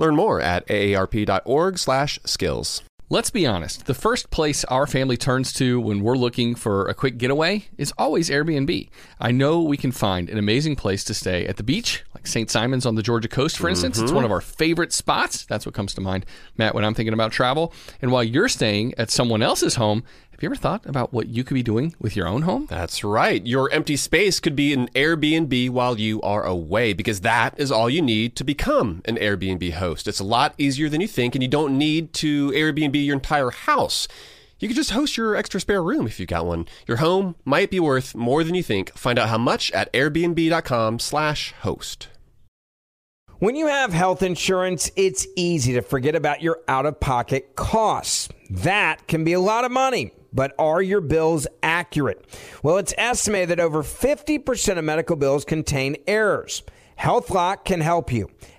Learn more at aarp.org/skills. Let's be honest, the first place our family turns to when we're looking for a quick getaway is always Airbnb. I know we can find an amazing place to stay at the beach, like St. Simons on the Georgia coast, for instance. It's one mm-hmm. of our favorite spots. That's what comes to mind, Matt, when I'm thinking about travel. And while you're staying at someone else's home, have you ever thought about what you could be doing with your own home? That's right. Your empty space could be an Airbnb while you are away because that is all you need to become an Airbnb host. It's a lot easier than you think, and you don't need to Airbnb your entire house. You could just host your extra spare room if you've got one. Your home might be worth more than you think. Find out how much at airbnb.com/slash host. When you have health insurance, it's easy to forget about your out of pocket costs. That can be a lot of money, but are your bills accurate? Well, it's estimated that over 50% of medical bills contain errors. HealthLock can help you.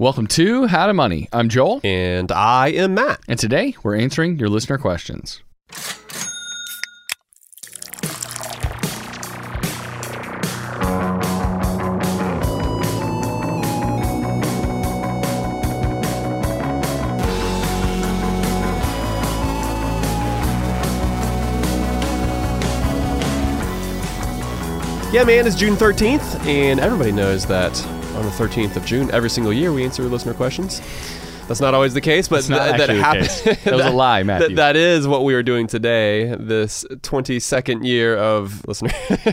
Welcome to How to Money. I'm Joel, And I am Matt. and today we're answering your listener questions. Yeah, man, it's June 13th, and everybody knows that on the 13th of June, every single year, we answer listener questions. That's not always the case, but th- that happens. That was a lie, Matthew. that is what we are doing today. This 22nd year of listener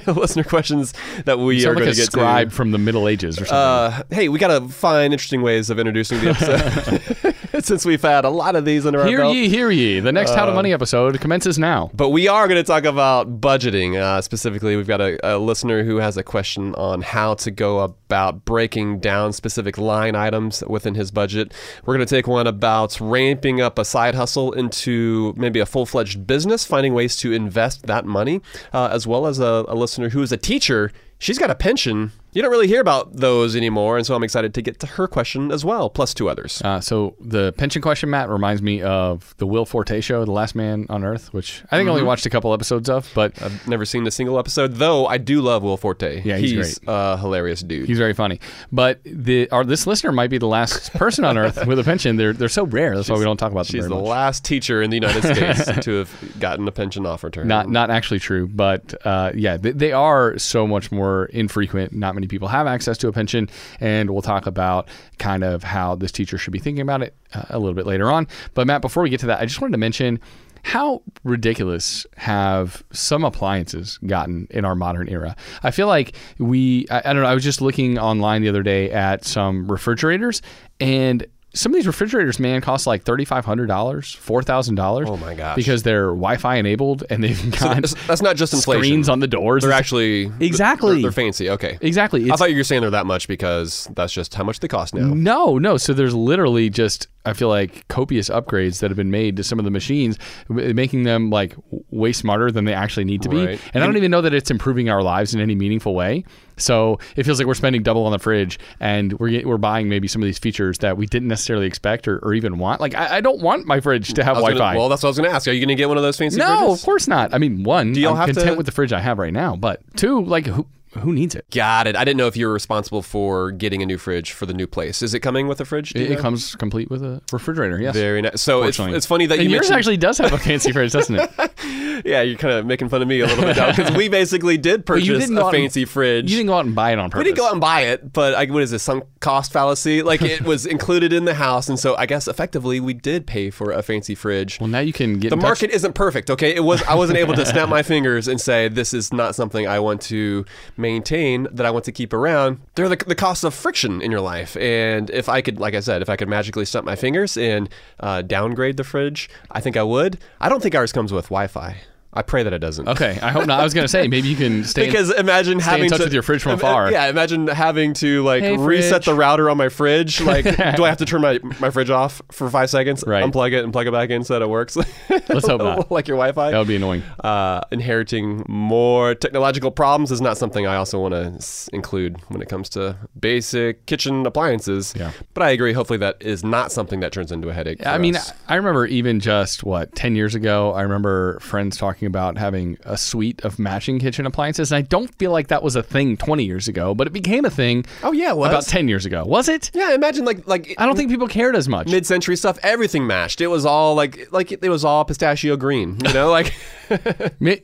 listener questions that we You are sound going like to get scribe to. from the Middle Ages or something. Uh, hey, we got to find interesting ways of introducing the episode since we've had a lot of these under our hear belt. ye, hear ye. The next How to Money episode commences now. But we are going to talk about budgeting. Uh, specifically, we've got a, a listener who has a question on how to go about breaking down specific line items within his budget. We're going to take one about ramping up a side hustle into maybe a full fledged business, finding ways to invest that money, uh, as well as a, a listener who is a teacher. She's got a pension. You don't really hear about those anymore, and so I'm excited to get to her question as well, plus two others. Uh, so the pension question, Matt, reminds me of the Will Forte show, The Last Man on Earth, which I think I only watched a couple episodes of, but I've never seen a single episode, though I do love Will Forte. Yeah, he's a hilarious dude. he's very funny. But the our, this listener might be the last person on Earth with a pension. They're they're so rare. That's why we don't talk about them She's the much. last teacher in the United States to have gotten a pension offered to her. Not not actually true, but uh, yeah, they, they are so much more infrequent. Not many people have access to a pension, and we'll talk about kind of how this teacher should be thinking about it uh, a little bit later on. But Matt, before we get to that, I just wanted to mention how ridiculous have some appliances gotten in our modern era. I feel like we, I, I don't know, I was just looking online the other day at some refrigerators and some of these refrigerators, man, cost like thirty five hundred dollars, four thousand dollars. Oh my gosh. Because they're Wi-Fi enabled and they've got That's- that's not just inflation. screens on the doors. They're actually Exactly. They're, they're fancy. Okay. exactly. I thought you were saying they're that much because that's just how much they cost now. no, no. So there's literally just I feel like copious upgrades that have been made to some of the machines, making them like way smarter than they actually need to be. Right. And I don't even know that it's improving our lives in any meaningful way. So it feels like we're spending double on the fridge, and we're we're buying maybe some of these features that we didn't necessarily expect or, or even want. Like I, I don't want my fridge to have Wi-Fi. gonna- well, that's what I was going to ask. Are you going to get one of those fancy no, fridges? of course not. I mean, one, Do y'all I'm have content to- with the fridge I have right now, but two, like who who needs it? Got it. I didn't know if you were responsible for getting a new fridge for the new place. Is it coming with a fridge? It, it comes complete with a refrigerator. Yes. Very nice. So it's, it's funny that and you yours mentioned. actually does have a fancy fridge, doesn't it? yeah, you're kind of making fun of me a little bit because we basically did purchase a out and- fancy fridge. You didn't go out and buy it on purpose. we didn't go out and buy it, but I, what is this sunk cost fallacy? Like it was included in the house, and so I guess effectively we did pay for a fancy fridge. well, now you can get the in touch- market isn't perfect, okay? It was I wasn't able to snap my fingers and say this is not something I want to maintain, that I want to keep around. They're the, the costs of friction in your life, and if I could, like I said, if I could magically snap my fingers and uh, downgrade the fridge, I think I would. I don't think ours comes with Wi-Fi. I pray that it doesn't. Okay, I hope not. I was going to say maybe you can stay in- Because imagine stay in having touch to, with your fridge from afar. Yeah, imagine having to like Hey, reset fridge. the router on my fridge. Like, do I have to turn my, my fridge off for five seconds, Right. unplug it, and plug it back in so that it works? Let's hope not. like your Wi-Fi. that would be annoying. uh, inheriting more technological problems is not something I also want to s- include when it comes to basic kitchen appliances. Yeah. But I agree. Hopefully, that is not something that turns into a headache. for I mean, us. I remember even just what ten years ago. I remember friends talking about having a suite of matching kitchen appliances, and I don't feel like that was a thing twenty years ago, but it became a thing. Oh, yeah, it was. about ten years ago, was it? yeah, imagine like like I don't think people cared as much. mid-century stuff. Everything mashed. It was all like like it was all pistachio green. You know, like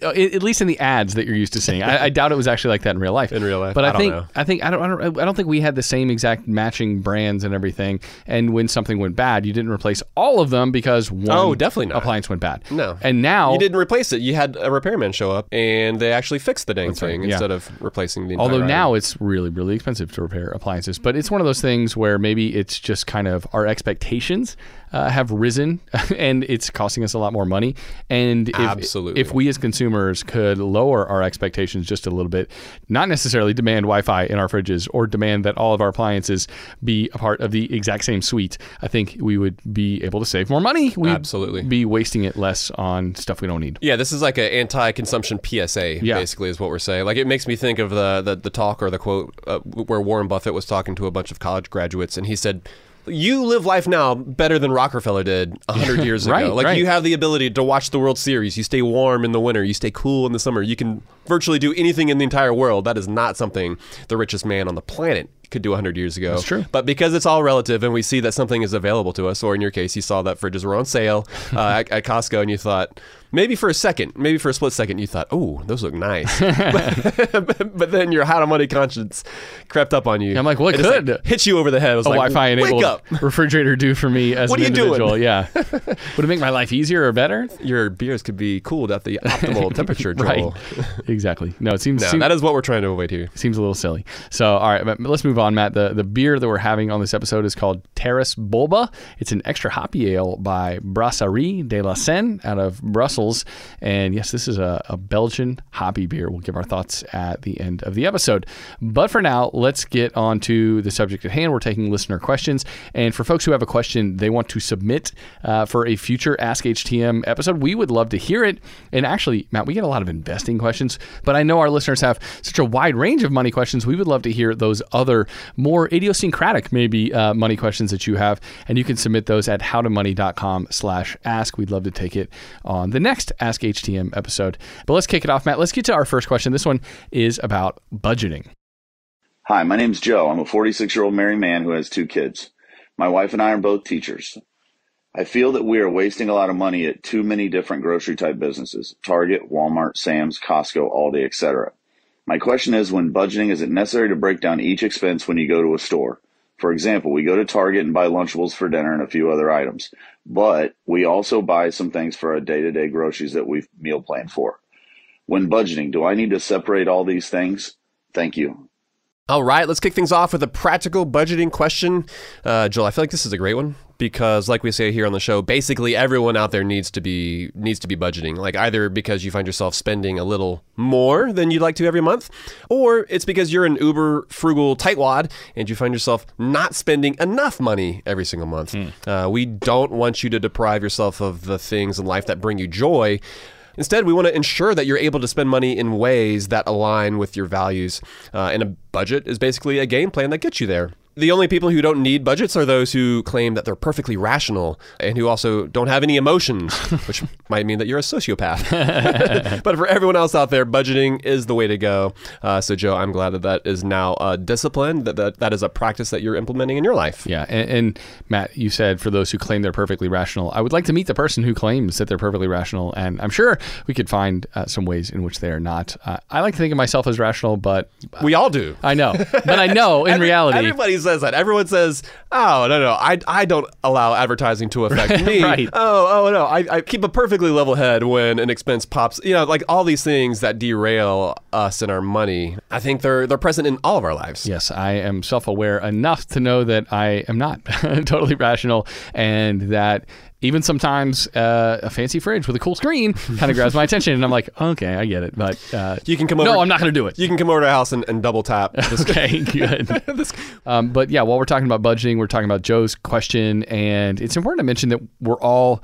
Uh, at least in the ads that you're used to seeing, I, I doubt it was actually like that in real life. In real life? but I, I don't think know. I think I don't, I don't I don't think we had the same exact matching brands and everything. And when something went bad, you didn't replace all of them because oh, one Oh, definitely not. appliance went bad. No. and now you didn't replace it. You had a repairman show up and they actually fixed the dang right, thing yeah. instead of replacing the. Entire Although item. now it's really, really expensive to repair appliances. But it's one of those things where maybe it's just kind of our expectations uh, have risen and it's costing us a lot more money. And if, Absolutely. if we as consumers could lower our expectations just a little bit, not necessarily demand Wi Fi in our fridges or demand that all of our appliances be a part of the exact same suite, I think we would be able to save more money. We'd Absolutely. Be wasting it less on stuff we don't need. Yeah, this is like an anti-consumption PSA. Yeah. Basically, is what we're saying. Like, it makes me think of the the, the talk or the quote uh, where Warren Buffett was talking to a bunch of college graduates, and he said. You live life now better than Rockefeller did 100 years ago. Like, right. you have the ability to watch the World Series. You stay warm in the winter. You stay cool in the summer. You can virtually do anything in the entire world. That is not something the richest man on the planet could do 100 years ago. That's true. But because it's all relative and we see that something is available to us, or in your case, you saw that fridges were on sale uh, at, at Costco and you thought, maybe for a second, maybe for a split second, you thought, oh, those look nice. but, but then your how to money conscience crept up on you. I'm like, what It could hit you over the head. Was a like, Wi-Fi enabled refrigerator do for me as What an are you doing? individual? Yeah, would it make my life easier or better? Your beers could be cooled at the optimal temperature, Right. exactly. No, it seems No, seem- that is what we're trying to avoid here. seems a little silly. So, all right, but let's move on, Matt. The the beer that we're having on this episode is called Taras Boulba. It's an extra hoppy ale by Brasserie de la Senne out of Brussels. And yes, this is a, a Belgian hobby beer. We'll give our thoughts at the end of the episode. But for now, let's get on to the subject at hand. We're taking listener questions. And for folks who have a question they want to submit uh, for a future Ask HTM episode, we would love to hear it. And actually, Matt, we get a lot of investing questions, but I know our listeners have such a wide range of money questions. We would love to hear those other more idiosyncratic, maybe uh, money questions that you have, and you can submit those at howtomoney.com slash ask. We'd love to take it on the next Ask HTM episode. But let's kick it off, Matt. Let's get to our first question. This one is about budgeting. Hi, my name's Joe. I'm a 46 year old married man who has two kids. My wife and I are both teachers. I feel that we are wasting a lot of money at too many different grocery type businesses Target, Walmart, Sam's, Costco, Aldi, etc. My question is when budgeting, is it necessary to break down each expense when you go to a store? For example, we go to Target and buy Lunchables for dinner and a few other items, but we also buy some things for our day to day groceries that we've meal planned for. When budgeting, do I need to separate all these things? Thank you. All right, let's kick things off with a practical budgeting question. Uh, Joel, I feel like this is a great one because, like we say here on the show, basically everyone out there needs to be needs to be budgeting. Like either because you find yourself spending a little more than you'd like to every month, or it's because you're an uber frugal tightwad and you find yourself not spending enough money every single month. Uh, we don't want you to deprive yourself of the things in life that bring you joy. Instead, we want to ensure that you're able to spend money in ways that align with your values. Uh, and a budget is basically a game plan that gets you there. The only people who don't need budgets are those who claim that they're perfectly rational and who also don't have any emotions, which might mean that you're a sociopath. but for everyone else out there, budgeting is the way to go. Uh, so, Joe, I'm glad that that is now a discipline, that, that that is a practice that you're implementing in your life. Yeah, and, and Matt, you said for those who claim they're perfectly rational, I would like to meet the person who claims that they're perfectly rational, and I'm sure we could find uh, some ways in which they are not. Uh, I like to think of myself as rational, but We all do. I know, but I know in Every- reality, everybody says that. Everyone says, "Oh no, no, I, I don't allow advertising to affect me." Right. Oh, oh no, I, I keep a perfectly level head when an expense pops. You know, like all these things that derail us and our money. I think they're they're present in all of our lives. Yes, I am self aware enough to know that I am not totally rational and that even sometimes uh, a fancy fridge with a cool screen kind of grabs my attention. And I'm like, okay, I get it. But uh, You can come over. no, I'm not going to do it. You can come over to our house and, and double tap. This okay, good. um, but yeah, while we're talking about budgeting, we're talking about Joe's question, and it's important to mention that we're all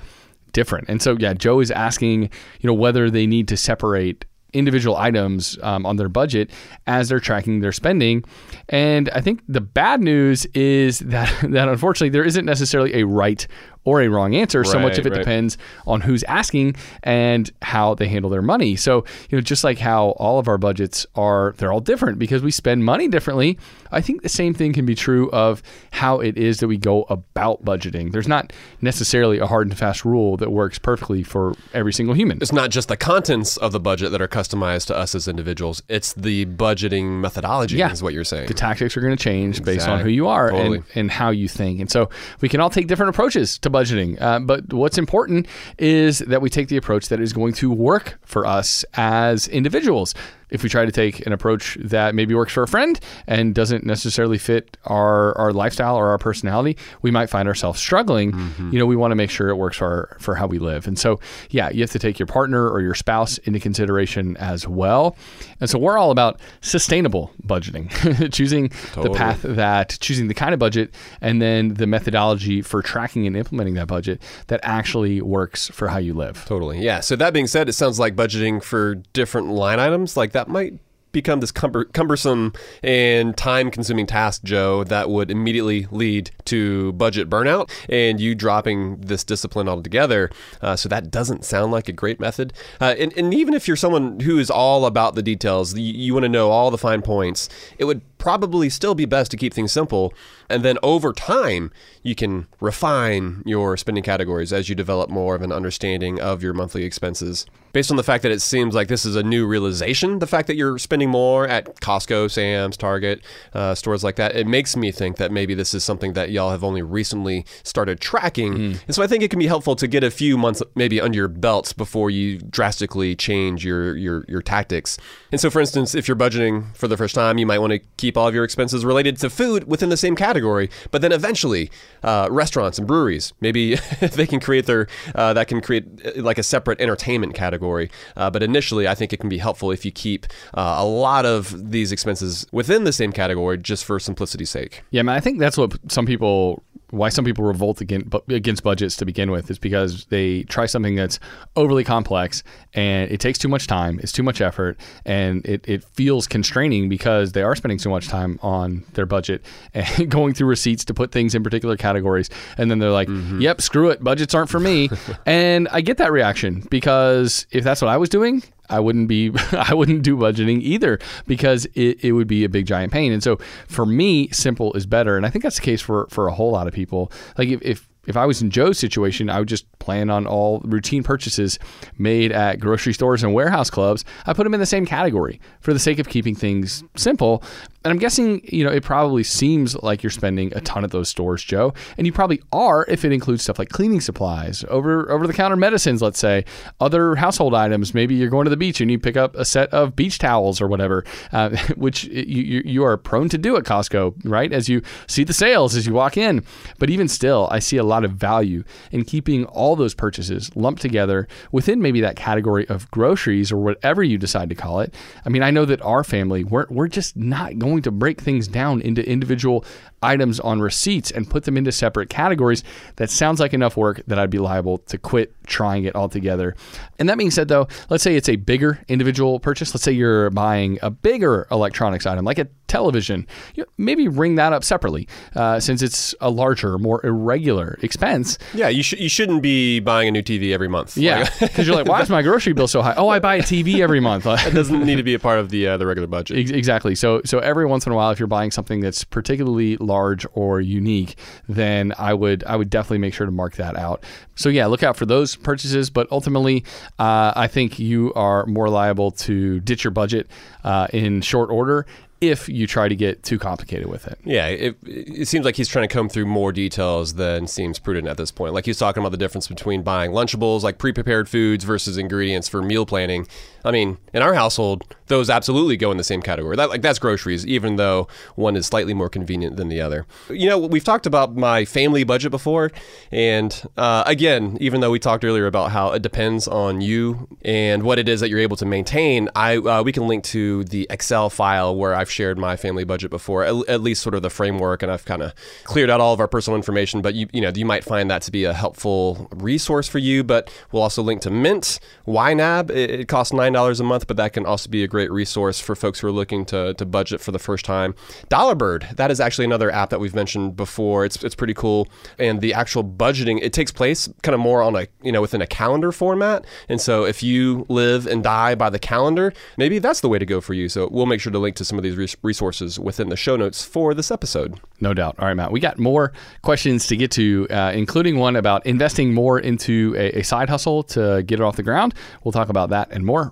different. And so, yeah, Joe is asking, you know, whether they need to separate individual items um, on their budget as they're tracking their spending. And I think the bad news is that that unfortunately there isn't necessarily a right or a wrong answer so much of it right. depends on who's asking and how they handle their money. So, you know, just like how all of our budgets are, they're all different because we spend money differently. I think the same thing can be true of how it is that we go about budgeting. There's not necessarily a hard and fast rule that works perfectly for every single human. it's not just the contents of the budget that are customized to us as individuals. It's the budgeting methodology, Yeah. is what you're saying. the tactics are going to change based on who you are Totally. and, and how you think. And so we can all take different approaches to budgeting. Uh, but what's important is that we take the approach that is going to work for us as individuals. If we try to take an approach that maybe works for a friend and doesn't necessarily fit our, our lifestyle or our personality, we might find ourselves struggling. Mm-hmm. You know, we want to make sure it works for, for how we live. And so, yeah, you have to take your partner or your spouse into consideration as well. And so we're all about sustainable budgeting, choosing the path that, choosing the kind of budget and then the methodology for tracking and implementing that budget that actually works for how you live. Totally. Yeah. So that being said, it sounds like budgeting for different line items like that might become this cumber- cumbersome and time-consuming task, Joe, that would immediately lead to budget burnout and you dropping this discipline altogether. Uh, so that doesn't sound like a great method. Uh, and, and even if you're someone who is all about the details, you, you want to know all the fine points, it would probably still be best to keep things simple. And then over time, you can refine your spending categories as you develop more of an understanding of your monthly expenses. Based on the fact that it seems like this is a new realization, the fact that you're spending more at Costco, Sam's, Target, uh, stores like that, it makes me think that maybe this is something that y'all have only recently started tracking. And so I think it can be helpful to get a few months maybe under your belts before you drastically change your, your, your tactics. And so, for instance, if you're budgeting for the first time, you might want to keep all of your expenses related to food within the same category. But then eventually, uh, restaurants and breweries, maybe they can create their, uh, that can create uh, like a separate entertainment category. Uh, but initially, I think it can be helpful if you keep uh, a lot of these expenses within the same category just for simplicity's sake. Yeah, man, I think that's what some people why some people revolt against against budgets to begin with is because they try something that's overly complex and it takes too much time, it's too much effort, and it, it feels constraining because they are spending so much time on their budget and going through receipts to put things in particular categories, and then they're like, mm-hmm. "Yep, screw it, budgets aren't for me," and I get that reaction because if that's what I was doing, I wouldn't be I wouldn't do budgeting either because it, it would be a big giant pain. And so for me, simple is better. And I think that's the case for for a whole lot of people. Like if if, if I was in Joe's situation, I would just plan on all routine purchases made at grocery stores and warehouse clubs. I put them in the same category for the sake of keeping things simple. And I'm guessing, you know, it probably seems like you're spending a ton at those stores, Joe. And you probably are if it includes stuff like cleaning supplies, over over the counter medicines, let's say, other household items. Maybe you're going to the beach and you pick up a set of beach towels or whatever, uh, which you, you are prone to do at Costco, right? As you see the sales as you walk in. But even still, I see a lot of value in keeping all those purchases lumped together within maybe that category of groceries or whatever you decide to call it. I mean, I know that our family, we're, we're just not going to break things down into individual items on receipts and put them into separate categories. That sounds like enough work that I'd be liable to quit trying it all together. And that being said, though, let's say it's a bigger individual purchase. Let's say you're buying a bigger electronics item like a television. You know, maybe ring that up separately uh, since it's a larger, more irregular expense. Yeah, you should you shouldn't be buying a new TV every month. Yeah, because you're like, why is my grocery bill so high? Oh, I buy a TV every month. it doesn't need to be a part of the uh, the regular budget. Ex- Exactly. So so every once in a while, if you're buying something that's particularly large or unique, then I would I would definitely make sure to mark that out. So yeah, look out for those purchases. But ultimately, uh, I think you are more liable to ditch your budget uh, in short order if you try to get too complicated with it. Yeah, it, it seems like he's trying to come through more details than seems prudent at this point. Like he's talking about the difference between buying Lunchables, like pre prepared foods, versus ingredients for meal planning. I mean, in our household, those absolutely go in the same category. That like that's groceries, even though one is slightly more convenient than the other. You know, we've talked about my family budget before, and uh, again, even though we talked earlier about how it depends on you and what it is that you're able to maintain, I uh, we can link to the Excel file where I've shared my family budget before, at, at least sort of the framework, and I've kind of cleared out all of our personal information. But you you know you might find that to be a helpful resource for you. But we'll also link to Mint, YNAB. It, it costs nine dollars a month, but that can also be a great resource for folks who are looking to, to budget for the first time. Dollarbird, that is actually another app that we've mentioned before. It's it's pretty cool, and the actual budgeting it takes place kind of more on a you know within a calendar format. And so if you live and die by the calendar, maybe that's the way to go for you. So we'll make sure to link to some of these res- resources within the show notes for this episode. No doubt. All right, Matt. We got more questions to get to, uh, including one about investing more into a, a side hustle to get it off the ground. We'll talk about that and more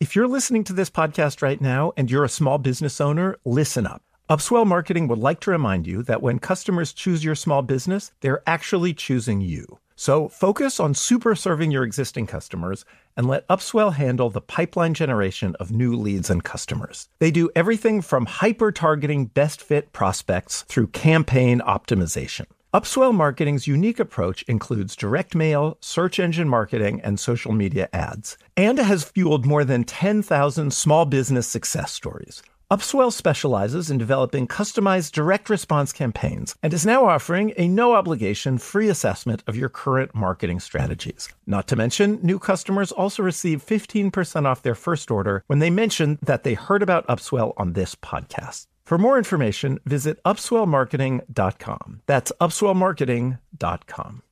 If you're listening to this podcast right now and you're a small business owner, listen up. Upswell Marketing would like to remind you that when customers choose your small business, they're actually choosing you. So focus on super serving your existing customers and let Upswell handle the pipeline generation of new leads and customers. They do everything from hyper targeting best fit prospects through campaign optimization. Upswell Marketing's unique approach includes direct mail, search engine marketing, and social media ads, and has fueled more than 10,000 small business success stories. Upswell specializes in developing customized direct response campaigns and is now offering a no obligation free assessment of your current marketing strategies. Not to mention, new customers also receive 15% off their first order when they mention that they heard about Upswell on this podcast. For more information, visit upswellmarketing.com. That's upswellmarketing.com.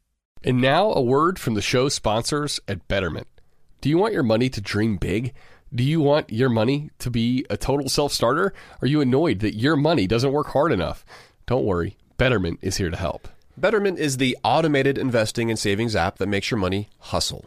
And now a word from the show sponsors at Betterment. Do you want your money to dream big? Do you want your money to be a total self starter? Are you annoyed that your money doesn't work hard enough? Don't worry, Betterment is here to help. Betterment is the automated investing and savings app that makes your money hustle.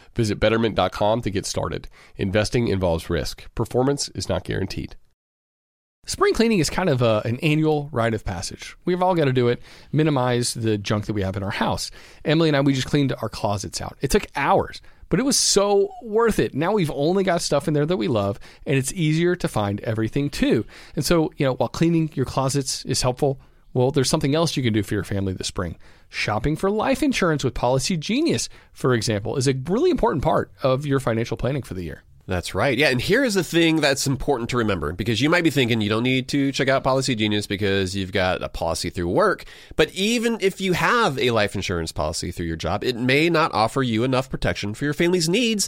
Visit betterment.com to get started. Investing involves risk. Performance is not guaranteed. Spring cleaning is kind of a, an annual rite of passage. We've all got to do it, minimize the junk that we have in our house. Emily and I, we just cleaned our closets out. It took hours, but it was so worth it. Now we've only got stuff in there that we love, and it's easier to find everything too. And so, you know, while cleaning your closets is helpful, well, there's something else you can do for your family this spring. Shopping for life insurance with Policy Genius, for example, is a really important part of your financial planning for the year. That's right. Yeah, and here is the thing that's important to remember because you might be thinking you don't need to check out Policy Genius because you've got a policy through work. But even if you have a life insurance policy through your job, it may not offer you enough protection for your family's needs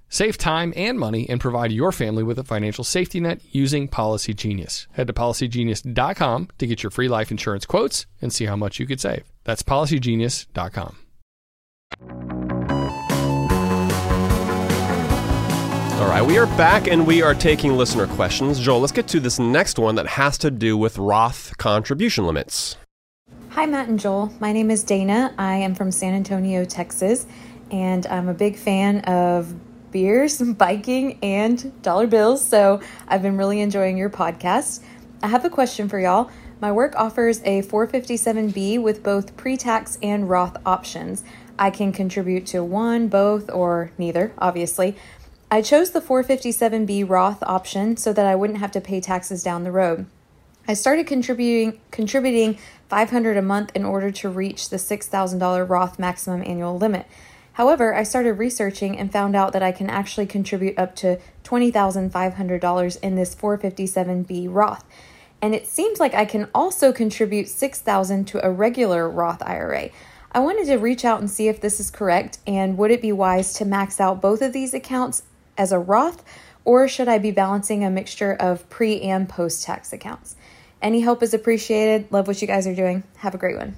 Save time and money and provide your family with a financial safety net using Policy Genius. Head to policygenius.com to get your free life insurance quotes and see how much you could save. That's policygenius.com. All right, we are back and we are taking listener questions. Joel, let's get to this next one that has to do with Roth contribution limits. Hi, Matt and Joel. My name is Dana. I am from San Antonio, Texas, and I'm a big fan of beers, biking, and dollar bills. So I've been really enjoying your podcast. I have a question for y'all. My work offers a 457B with both pre tax and Roth options. I can contribute to one, both, or neither, obviously. I chose the 457B Roth option so that I wouldn't have to pay taxes down the road. I started contributing contributing 500 a month in order to reach the $6,000 Roth maximum annual limit. However, I started researching and found out that I can actually contribute up to $20,500 in this 457B Roth. And it seems like I can also contribute 6,000 to a regular Roth IRA. I wanted to reach out and see if this is correct and would it be wise to max out both of these accounts as a Roth or should I be balancing a mixture of pre and post tax accounts? Any help is appreciated. Love what you guys are doing. Have a great one.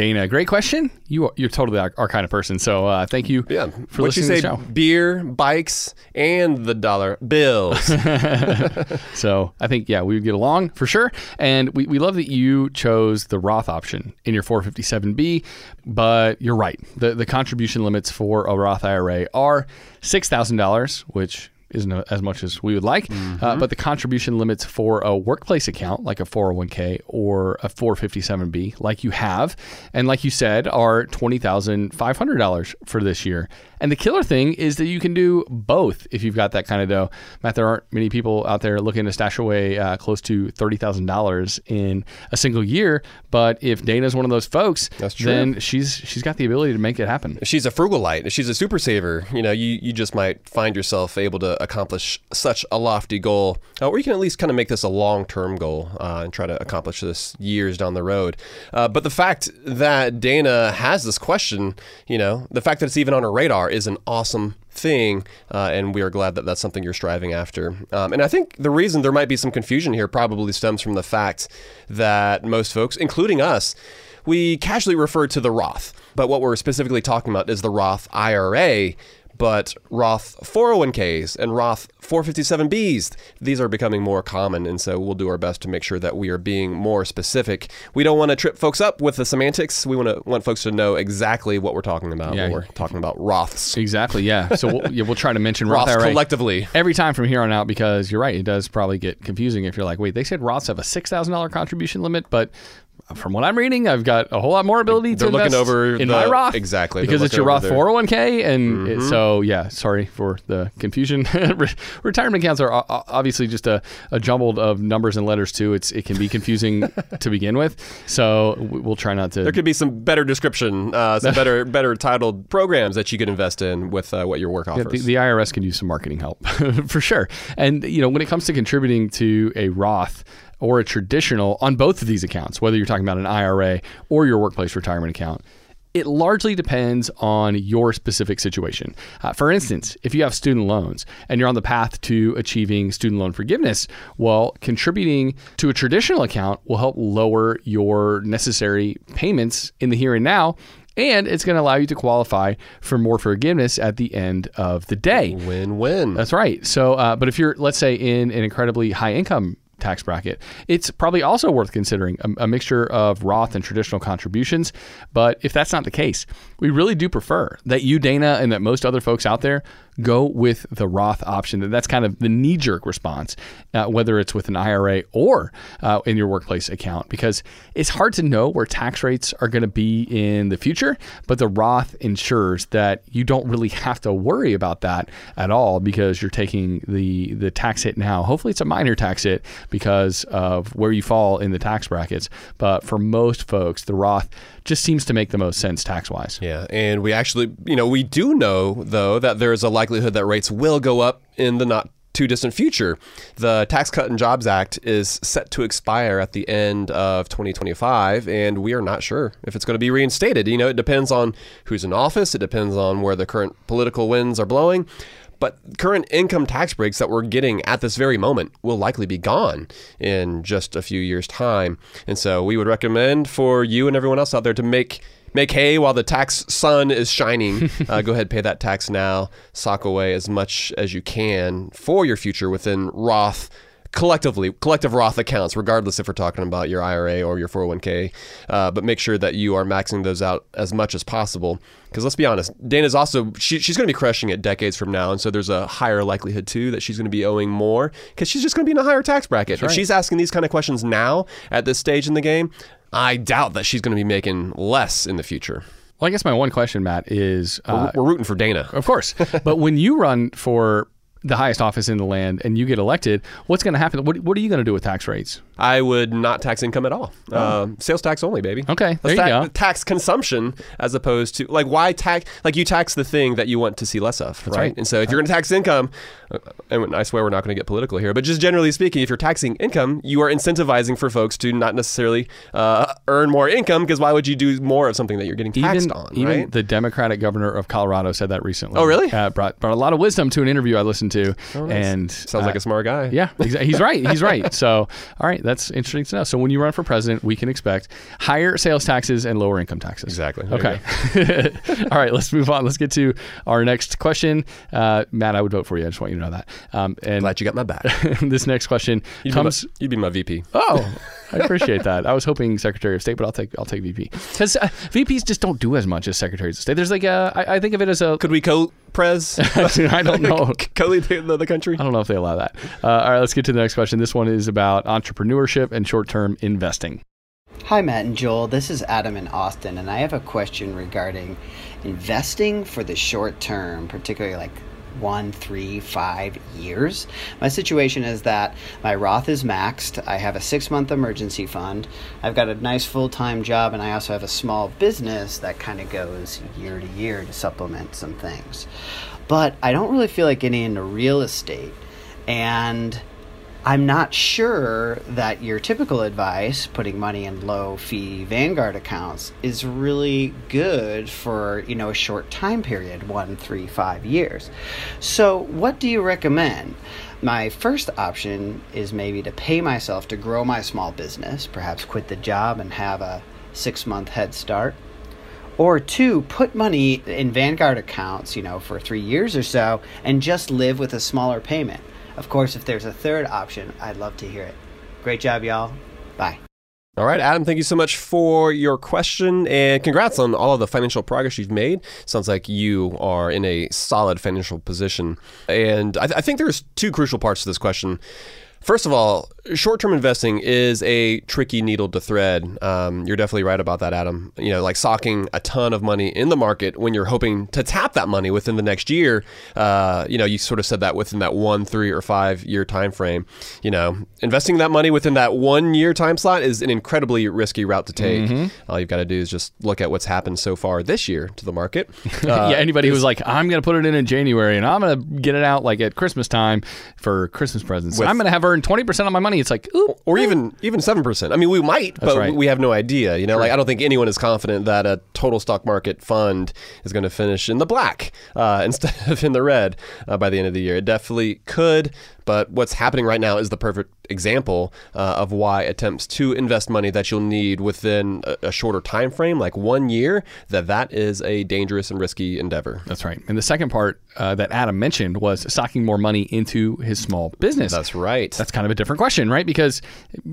Dana, great question. You are, you're totally our, our kind of person. So uh, thank you Yeah, for what you listening say? to the show. Beer, bikes, and the dollar bills. So I think, yeah, we would get along for sure. And we, we love that you chose the Roth option in your 457B. But you're right. The, the contribution limits for a Roth IRA are $6,000, which isn't as much as we would like. Uh, but the contribution limits for a workplace account, like a 401k or a 457b, like you have, and like you said, are $20,500 for this year. And the killer thing is that you can do both if you've got that kind of dough. Matt, there aren't many people out there looking to stash away uh, close to $30,000 in a single year. But if Dana's one of those folks, That's true. then she's she's got the ability to make it happen. She's a frugalite, she's a super saver, you know, you, you just might find yourself able to accomplish such a lofty goal. Uh, or you can at least kind of make this a long term goal uh, and try to accomplish this years down the road. Uh, but the fact that Dana has this question, you know, the fact that it's even on her radar is an awesome thing, uh, and we are glad that that's something you're striving after. Um, and I think the reason there might be some confusion here probably stems from the fact that most folks, including us, we casually refer to the Roth, but what we're specifically talking about is the Roth IRA. But Roth 401ks and Roth 457bs, these are becoming more common. And so we'll do our best to make sure that we are being more specific. We don't want to trip folks up with the semantics. We want to want folks to know exactly what we're talking about Yeah. when we're talking about Roths. Exactly. Yeah. So we'll, yeah, we'll try to mention Roth Roths IRA collectively. every time from here on out because you're right. It does probably get confusing if you're like, wait, they said Roths have a six thousand dollar contribution limit, but from what I'm reading, I've got a whole lot more ability to They're looking invest over in the- my Roth exactly. because it's your Roth their- 401k, and it- so yeah. Sorry for the confusion. Retirement accounts are obviously just a, a jumbled of numbers and letters too. It's it can be confusing to begin with, so we- we'll try not to. There could be some better description, uh, some better better titled programs that you could invest in with uh, what your work Yeah, offers. the, the IRS can use some marketing help for sure. And you know, when it comes to contributing to a Roth or a traditional on both of these accounts, whether you're talking about an IRA or your workplace retirement account, it largely depends on your specific situation. Uh, for instance, if you have student loans and you're on the path to achieving student loan forgiveness, well, contributing to a traditional account will help lower your necessary payments in the here and now and it's going to allow you to qualify for more forgiveness at the end of the day. Win win. That's right. So, uh, but if you're, let's say, in an incredibly high income tax bracket, it's probably also worth considering a, a mixture of Roth and traditional contributions. But if that's not the case, we really do prefer that you, Dana, and that most other folks out there go with the Roth option. That's kind of the knee jerk response, uh, whether it's with an IRA or uh, in your workplace account, because it's hard to know where tax rates are going to be in the future. But the Roth ensures that you don't really have to worry about that at all because you're taking the the tax hit now. Hopefully, it's a minor tax hit because of where you fall in the tax brackets. But for most folks, the Roth just seems to make the most sense tax wise. Yeah, and we actually, you know, we do know though that there's a likelihood that rates will go up in the not too distant future. The Tax Cut and Jobs Act is set to expire at the end of 2025, and we are not sure if it's going to be reinstated. You know, it depends on who's in office, it depends on where the current political winds are blowing. But current income tax breaks that we're getting at this very moment will likely be gone in just a few years' time. And so we would recommend for you and everyone else out there to make make hay while the tax sun is shining. uh, go ahead, pay that tax now. Sock away as much as you can for your future within Roth collectively collective Roth accounts, regardless if we're talking about your IRA or your 401k. Uh, but make sure that you are maxing those out as much as possible. Because let's be honest, Dana's also she, she's going to be crushing it decades from now, and so there's a higher likelihood too that she's going to be owing more because she's just going to be in a higher tax bracket. If she's asking these kind of questions now at this stage in the game, I doubt that she's going to be making less in the future. Well, I guess my one question, Matt, is uh, We're rooting for Dana. of course, but when you run for the highest office in the land and you get elected, what's going to happen? What, what are you going to do with tax rates? I would not tax income at all. Um, sales tax only, baby. Oh. Okay, there Let's you ta- go. Tax consumption as opposed to like why tax like you tax the thing that you want to see less of, right? right. And so if you're going to tax income, uh, and I swear we're not going to get political here, but just generally speaking, if you're taxing income, you are incentivizing for folks to not necessarily uh, earn more income because why would you do more of something that you're getting taxed even, on, even right? the Democratic governor of Colorado said that recently. Oh, really? Oh, Uh, brought brought a lot of wisdom to an interview I listened to, nice. and Sounds uh, like a smart guy. Yeah, he's right. He's right. So, all right, that's interesting to know. So, when you run for president, we can expect higher sales taxes and lower income taxes. Exactly. There Okay. all right, let's move on. Let's get to our next question. Uh, Matt, I would vote for you. I just want you to know that. Um, and Glad you got my back. this next question You'd, comes. be my, you'd be my VP. Oh, I appreciate that. I was hoping Secretary of State, but I'll take I'll take VP because uh, VPs just don't do as much as Secretaries of State. There's like a I, I think of it as a Could we co-prez? I don't know. co-lead the, the country? I don't know if they allow that. Uh, all right, let's get to the next question. This one is about entrepreneurship and short term investing. Hi, Matt and Joel. This is Adam in Austin, and I have a question regarding investing for the short term, particularly like one, three, five years. My situation is that my Roth is maxed. I have a six month emergency fund. I've got a nice full time job, and I also have a small business that kind of goes year to year to supplement some things. But I don't really feel like getting into real estate. And I'm not sure that your typical advice, putting money in low fee Vanguard accounts, is really good for, you know, a short time period, one, three, five years. So what do you recommend? My first option is maybe to pay myself to grow my small business, perhaps quit the job and have a six month head start. Or two, put money in Vanguard accounts, you know, for three years or so and just live with a smaller payment. Of course, if there's a third option, I'd love to hear it. Great job, y'all. Bye. All right, Adam, thank you so much for your question and congrats on all of the financial progress you've made. Sounds like you are in a solid financial position. And I, th- I think there's two crucial parts to this question. First of all, short term investing is a tricky needle to thread. Um, you're definitely right about that, Adam. You know, like socking a ton of money in the market when you're hoping to tap that money within the next year. Uh, you know, you sort of said that within that one, three, or five year time frame. You know, investing that money within that one year time slot is an incredibly risky route to take. All you've got to do is just look at what's happened so far this year to the market. Uh, yeah, anybody who's like, I'm going to put it in in January and I'm going to get it out like at Christmas time for Christmas presents. With- I'm going to have earned 20% of my money. It's like, ooh, or even even seven percent. I mean, we might, but right. we have no idea. You know, like I don't think anyone is confident that a total stock market fund is going to finish in the black uh, instead of in the red uh, by the end of the year. It definitely could, but what's happening right now is the perfect example uh, of why attempts to invest money that you'll need within a, a shorter time frame, like one year, that that is a dangerous and risky endeavor. That's right. And the second part uh, that Adam mentioned was socking more money into his small business. That's right. That's kind of a different question, right? Because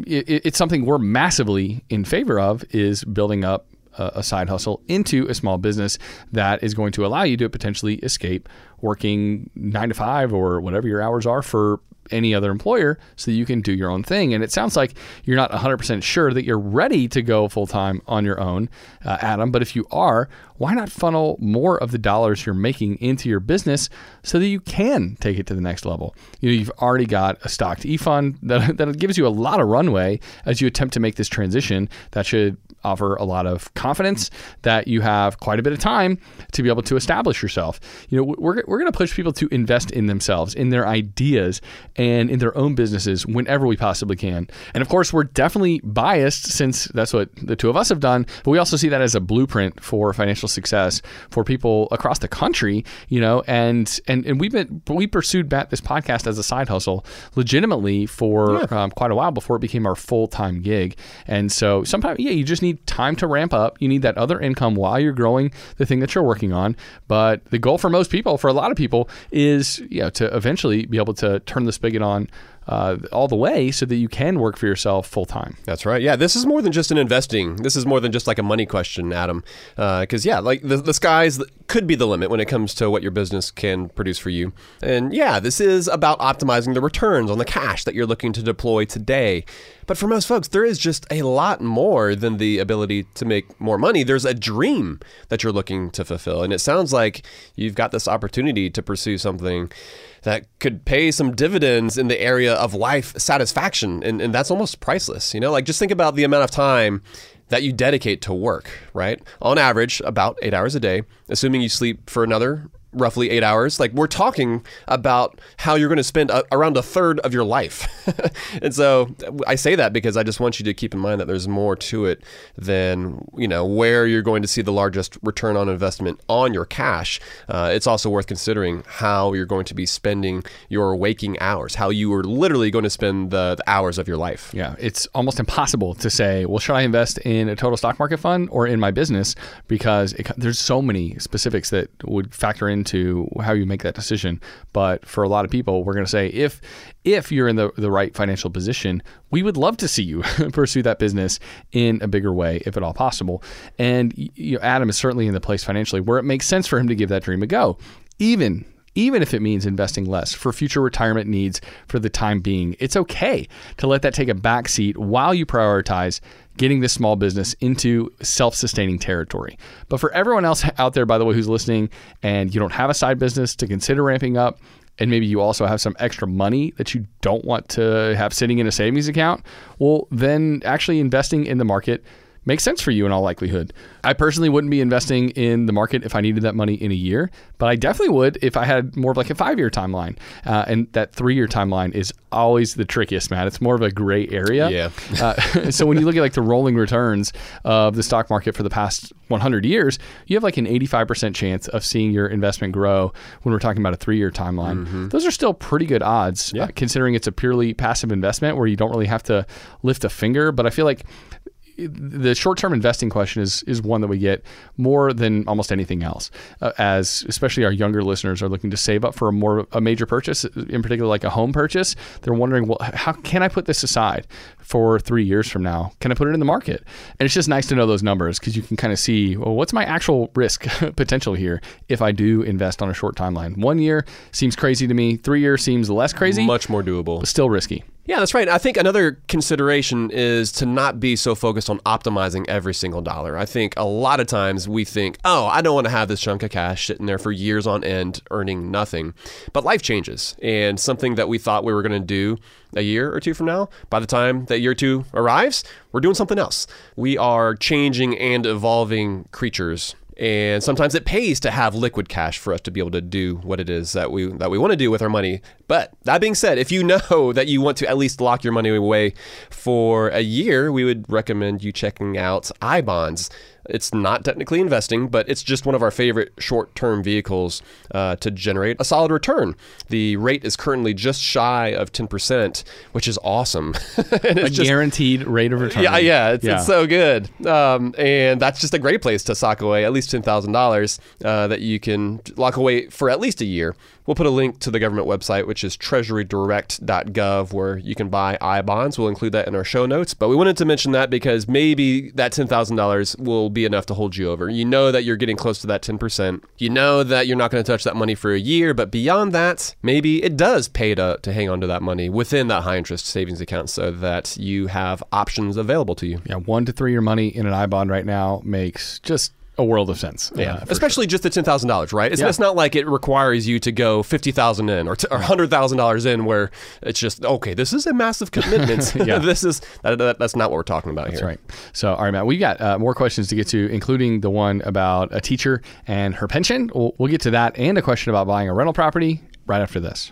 it, it- it's something we're massively in favor of is building up a, side hustle into a small business that is going to allow you to potentially escape working nine to five or whatever your hours are for any other employer so that you can do your own thing. And it sounds like you're not 100% sure that you're ready to go full time on your own, uh, Adam. But if you are, why not funnel more of the dollars you're making into your business so that you can take it to the next level? You know, you've already got a stocked e fund that, that gives you a lot of runway as you attempt to make this transition. That should offer a lot of confidence that you have quite a bit of time to be able to establish yourself. You know, we're, we're going to push people to invest in themselves, in their ideas, and in their own businesses whenever we possibly can. And of course, we're definitely biased since that's what the two of us have done, but we also see that as a blueprint for financial success for people across the country, you know, and and, and we've been we pursued Bat this podcast as a side hustle legitimately for yeah. um, quite a while before it became our full-time gig. And so sometimes yeah, you just need time to ramp up. You need that other income while you're growing the thing that you're working on. But the goal for most people, for a lot of people, is you know, to eventually be able to turn the spigot on uh, all the way so that you can work for yourself full time. That's right. Yeah, this is more than just an investing. This is more than just like a money question, Adam. Because uh, yeah, like the, the skies could be the limit when it comes to what your business can produce for you. And yeah, this is about optimizing the returns on the cash that you're looking to deploy today. But for most folks, there is just a lot more than the ability to make more money. There's a dream that you're looking to fulfill. And it sounds like you've got this opportunity to pursue something that could pay some dividends in the area of life satisfaction. And, and that's almost priceless. You know, like just think about the amount of time that you dedicate to work, right? On average, about eight hours a day, assuming you sleep for another roughly eight hours. Like we're talking about how you're going to spend a, around a third of your life. and so I say that because I just want you to keep in mind that there's more to it than, you know, where you're going to see the largest return on investment on your cash. Uh, it's also worth considering how you're going to be spending your waking hours, how you are literally going to spend the, the hours of your life. Yeah. It's almost impossible to say, well, should I invest in a total stock market fund or in my business? Because it, there's so many specifics that would factor into into how you make that decision. But for a lot of people, we're going to say if if you're in the, the right financial position, we would love to see you pursue that business in a bigger way, if at all possible. And you know, Adam is certainly in the place financially where it makes sense for him to give that dream a go, even even if it means investing less for future retirement needs for the time being. It's okay to let that take a back seat while you prioritize getting this small business into self sustaining territory. But for everyone else out there, by the way, who's listening and you don't have a side business to consider ramping up, and maybe you also have some extra money that you don't want to have sitting in a savings account, well, then actually investing in the market makes sense for you in all likelihood. I personally wouldn't be investing in the market if I needed that money in a year, but I definitely would if I had more of like a five year timeline. Uh, and that three year timeline is always the trickiest, man. It's more of a gray area. Yeah. uh, so when you look at like the rolling returns of the stock market for the past 100 years, you have like an 85% chance of seeing your investment grow when we're talking about a three year timeline. Mm-hmm. Those are still pretty good odds, yeah. uh, considering it's a purely passive investment where you don't really have to lift a finger. But I feel like the short-term investing question is is one that we get more than almost anything else, uh, as especially our younger listeners are looking to save up for a more a major purchase, in particular like a home purchase. They're wondering, well, how can I put this aside for three years from now? Can I put it in the market? And it's just nice to know those numbers because you can kind of see, well, what's my actual risk potential here if I do invest on a short timeline? One year seems crazy to me. Three years seems less crazy, much more doable, but still risky. Yeah, that's right. I think another consideration is to not be so focused on optimizing every single dollar. I think a lot of times we think, oh, I don't want to have this chunk of cash sitting there for years on end earning nothing. But life changes. And something that we thought we were going to do a year or two from now, by the time that year two arrives, we're doing something else. We are changing and evolving creatures and sometimes it pays to have liquid cash for us to be able to do what it is that we that we want to do with our money. But that being said, if you know that you want to at least lock your money away for a year, we would recommend you checking out iBonds. It's not technically investing, but it's just one of our favorite short term vehicles uh, to generate a solid return. The rate is currently just shy of 10%, which is awesome. a just, guaranteed rate of return. Yeah, yeah, it's, yeah. it's so good. Um, and that's just a great place to sock away at least $10,000 uh, that you can lock away for at least a year. We'll put a link to the government website, which is treasurydirect.gov, where you can buy I bonds. We'll include that in our show notes. But we wanted to mention that because maybe that $10,000 will be enough to hold you over. You know that you're getting close to that 10%. You know that you're not going to touch that money for a year, but beyond that, maybe it does pay to, to hang on to that money within that high interest savings account so that you have options available to you. Yeah, one to three year money in an I bond right now makes just a world of sense. Yeah, uh, especially just the ten thousand dollars, right? It's, Yeah. it's not like it requires you to go fifty thousand in or, t- or hundred thousand dollars in, where it's just okay. This is a massive commitment. Yeah. this is that, that, that's not what we're talking about That's here. right. So, all right, Matt, we've got uh, more questions to get to, including the one about a teacher and her pension. We'll, we'll get to that and a question about buying a rental property right after this.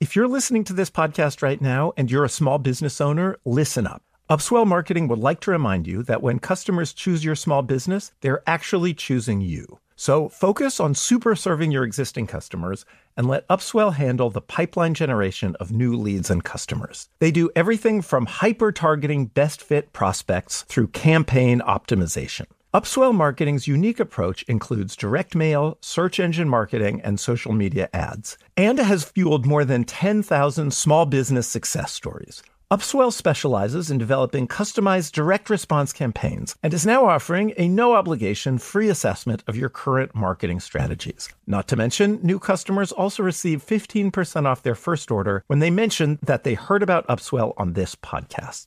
If you're listening to this podcast right now and you're a small business owner, listen up. Upswell Marketing would like to remind you that when customers choose your small business, they're actually choosing you. So focus on super serving your existing customers and let Upswell handle the pipeline generation of new leads and customers. They do everything from hyper targeting best fit prospects through campaign optimization. Upswell Marketing's unique approach includes direct mail, search engine marketing, and social media ads, and has fueled more than 10,000 small business success stories. Upswell specializes in developing customized direct response campaigns and is now offering a no obligation free assessment of your current marketing strategies. Not to mention, new customers also receive 15% off their first order when they mention that they heard about Upswell on this podcast.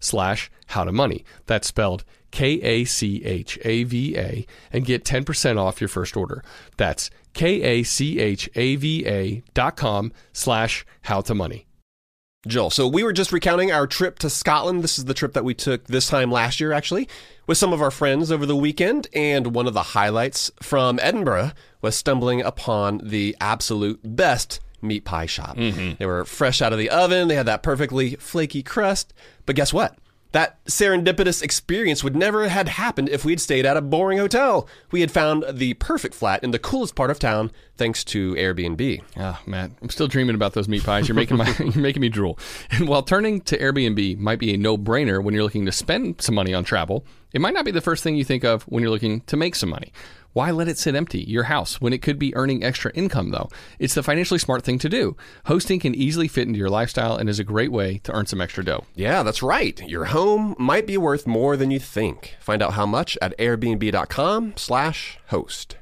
slash how to money. That's spelled K-A-C-H-A-V-A and get 10% off your first order. That's K-A-C-H-A-V-A dot com slash how to money. Joel, so we were just recounting our trip to Scotland. This is the trip that we took this time last year, actually, with some of our friends over the weekend. And one of the highlights from Edinburgh was stumbling upon the absolute best meat pie shop. They were fresh out of the oven, they had that perfectly flaky crust. But guess what? That serendipitous experience would never had happened if we'd stayed at a boring hotel. We had found the perfect flat in the coolest part of town thanks to Airbnb. Ah, man, I'm still dreaming about those meat pies. You're making my you're making me drool. And while turning to Airbnb might be a no-brainer when you're looking to spend some money on travel, it might not be the first thing you think of when you're looking to make some money. Why let it sit empty, your house, when it could be earning extra income though? It's the financially smart thing to do. Hosting can easily fit into your lifestyle and is a great way to earn some extra dough. Yeah, that's right. Your home might be worth more than you think. Find out how much at airbnb.com slash host.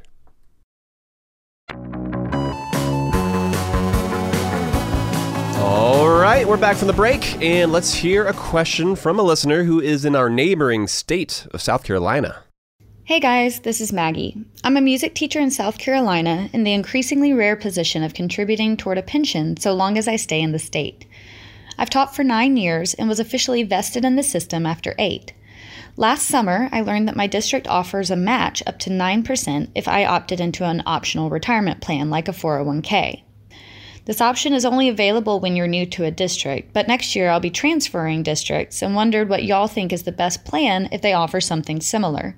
All right, we're back from the break, and let's hear a question from a listener who is in our neighboring state of South Carolina. Hey guys, this is Maggie. I'm a music teacher in South Carolina in the increasingly rare position of contributing toward a pension so long as I stay in the state. I've taught for nine years and was officially vested in the system after eight. Last summer, I learned that my district offers a match up to 9% if I opted into an optional retirement plan like a 401k. This option is only available when you're new to a district, but next year I'll be transferring districts and wondered what y'all think is the best plan if they offer something similar.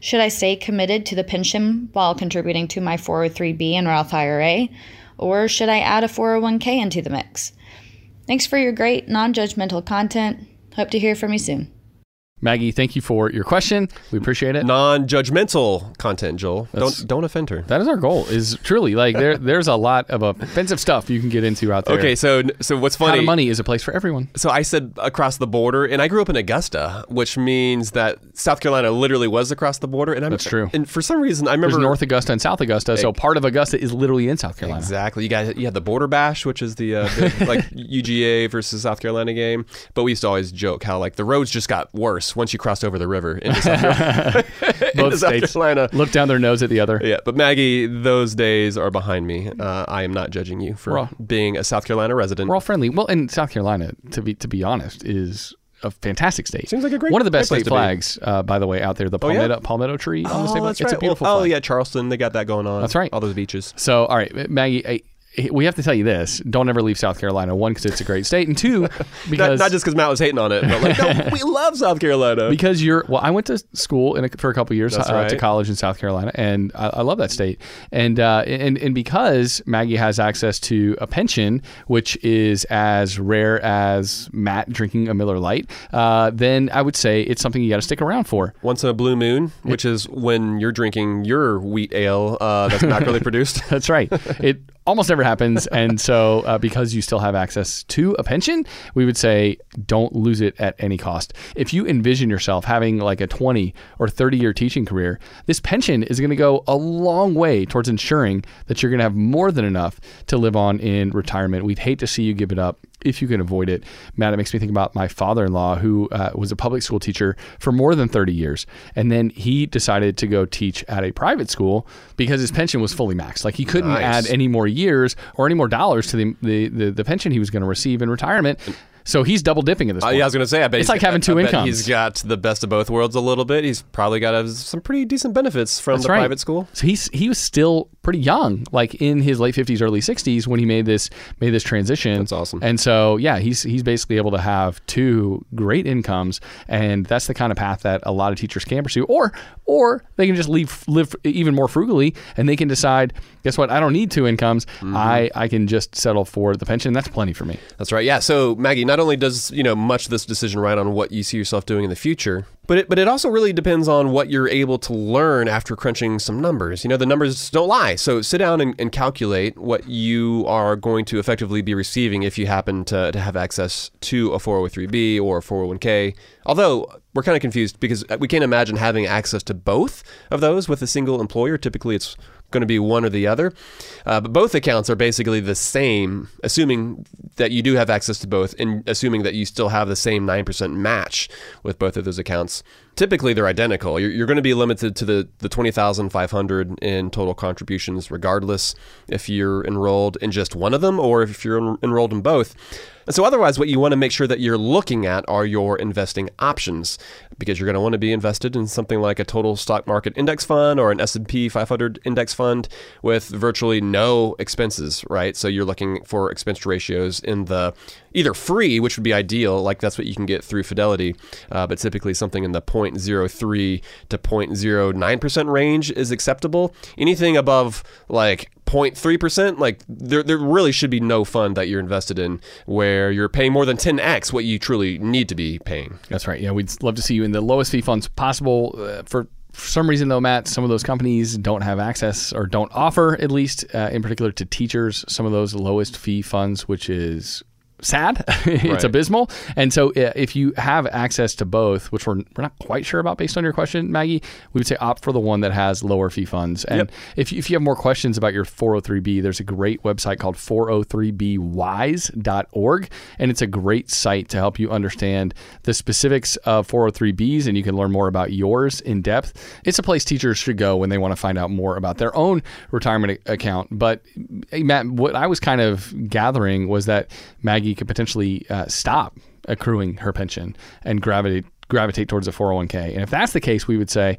Should I stay committed to the pension while contributing to my 403b and Roth IRA, or should I add a 401k into the mix? Thanks for your great non judgmental content. Hope to hear from you soon. Maggie, thank you for your question. We appreciate it. Non-judgmental content, Joel. That's- don't don't offend her. That is our goal. Is truly like there. There's a lot of offensive stuff you can get into out there. Okay, so so what's funny? money is a place for everyone. So I said across the border, and I grew up in Augusta, which means that South Carolina literally was across the border. And I'm, That's true. And for some reason, I There's remember North Augusta and South Augusta, so part of Augusta is literally in South Carolina. Exactly. You got you had the border bash, which is the uh, big, like UGA versus South Carolina game. But we used to always joke how like the roads just got worse once you crossed over the river into South Carolina. into Both South states Carolina. look down their nose at the other. Yeah, but Maggie, those days are behind me. Uh, I am not judging you for Well- being a South Carolina resident. We're all friendly. Well, in South Carolina, to be to be honest, is a fantastic state. Seems like a great- one of the best state flags, uh, by the way, out there. The Oh, yeah? palmetto palmetto tree on the state oh, flag. that's It's a beautiful Well, oh, flag. yeah, Charleston, they got that going on. That's right. All those beaches. So, all right, Maggie, I, we have to tell you this: don't ever leave South Carolina. One, because it's a great state, and two, Not, because not just because Matt was hating on it, but like, no, we love South Carolina. because you're well i went to school in a, for a couple years uh, to college in south carolina and i, I love that state and, uh, and and because maggie has access to a pension which is as rare as matt drinking a miller lite uh, then i would say it's something you got to stick around for Once in a blue moon, which is when you're drinking your wheat ale uh, that's really produced. That's right. It almost never happens. And so, uh, because you still have access to a pension, we would say don't lose it at any cost. If you envision yourself having like a 20 or 30 year teaching career, this pension is going to go a long way towards ensuring that you're going to have more than enough to live on in retirement. We'd hate to see you give it up if you can avoid it. Matt, it makes me think about my father in law, who uh, was a public school teacher for more than 30 years. And then he decided to go teach at a private school because his pension was fully maxed. Like he couldn't Nice. add any more years or any more dollars to the, the, the, the pension he was going to receive in retirement. So he's double dipping in this Uh, yeah, I was gonna say. I bet It's like got- having two I incomes. He's got the best of both worlds a little bit. He's probably got uh, some pretty decent benefits from That's the right. private school. So he's he was still pretty young, like in his late fifties, early sixties, when he made this made this transition. That's awesome. And so yeah, he's he's basically able to have two great incomes, and that's the kind of path that a lot of teachers can pursue. Or or they can just leave live even more frugally, and they can decide, guess what? I don't need two incomes. Mm-hmm. I I can just settle for the pension. That's plenty for me. That's right. Yeah. So Maggie, not only does you know much of this decision ride on what you see yourself doing in the future, but it, but it also really depends on what you're able to learn after crunching some numbers. You know, the numbers don't lie. So sit down and, and calculate what you are going to effectively be receiving if you happen to, to have access to a 403b or a 401k. Although we're kind of confused because we can't imagine having access to both of those with a single employer. Typically, it's going to be one or the other. Uh, but both accounts are basically the same, assuming that you do have access to both and assuming that you still have the same 9% match with both of those accounts. Typically, they're identical. You're, you're going to be limited to the, the 20500 in total contributions, regardless if you're enrolled in just one of them or if you're en- enrolled in both. And so, otherwise, what you want to make sure that you're looking at are your investing options, because you're going to want to be invested in something like a total stock market index fund or an S&P 500 index fund with virtually no expenses, right? So you're looking for expense ratios in the either free, which would be ideal, like that's what you can get through Fidelity, uh, but typically something in the 0.03 to 0.09 percent range is acceptable. Anything above like 0.3%, like there, there really should be no fund that you're invested in where you're paying more than 10x what you truly need to be paying. That's right. Yeah, we'd love to see you in the lowest fee funds possible. Uh, for, for some reason, though, Matt, some of those companies don't have access or don't offer, at least uh, in particular to teachers, some of those lowest fee funds, which is sad. it's Right. abysmal. And so, if you have access to both, which we're, we're not quite sure about based on your question, Maggie, we would say opt for the one that has lower fee funds. And Yep. if, you- if you have more questions about your 403b, there's a great website called 403bwise.org. And it's a great site to help you understand the specifics of 403bs and you can learn more about yours in depth. It's a place teachers should go when they want to find out more about their own retirement account. But, hey, Matt, what I was kind of gathering was that Maggie could potentially uh, stop accruing her pension and gravitate gravitate towards a 401k. And if that's the case, we would say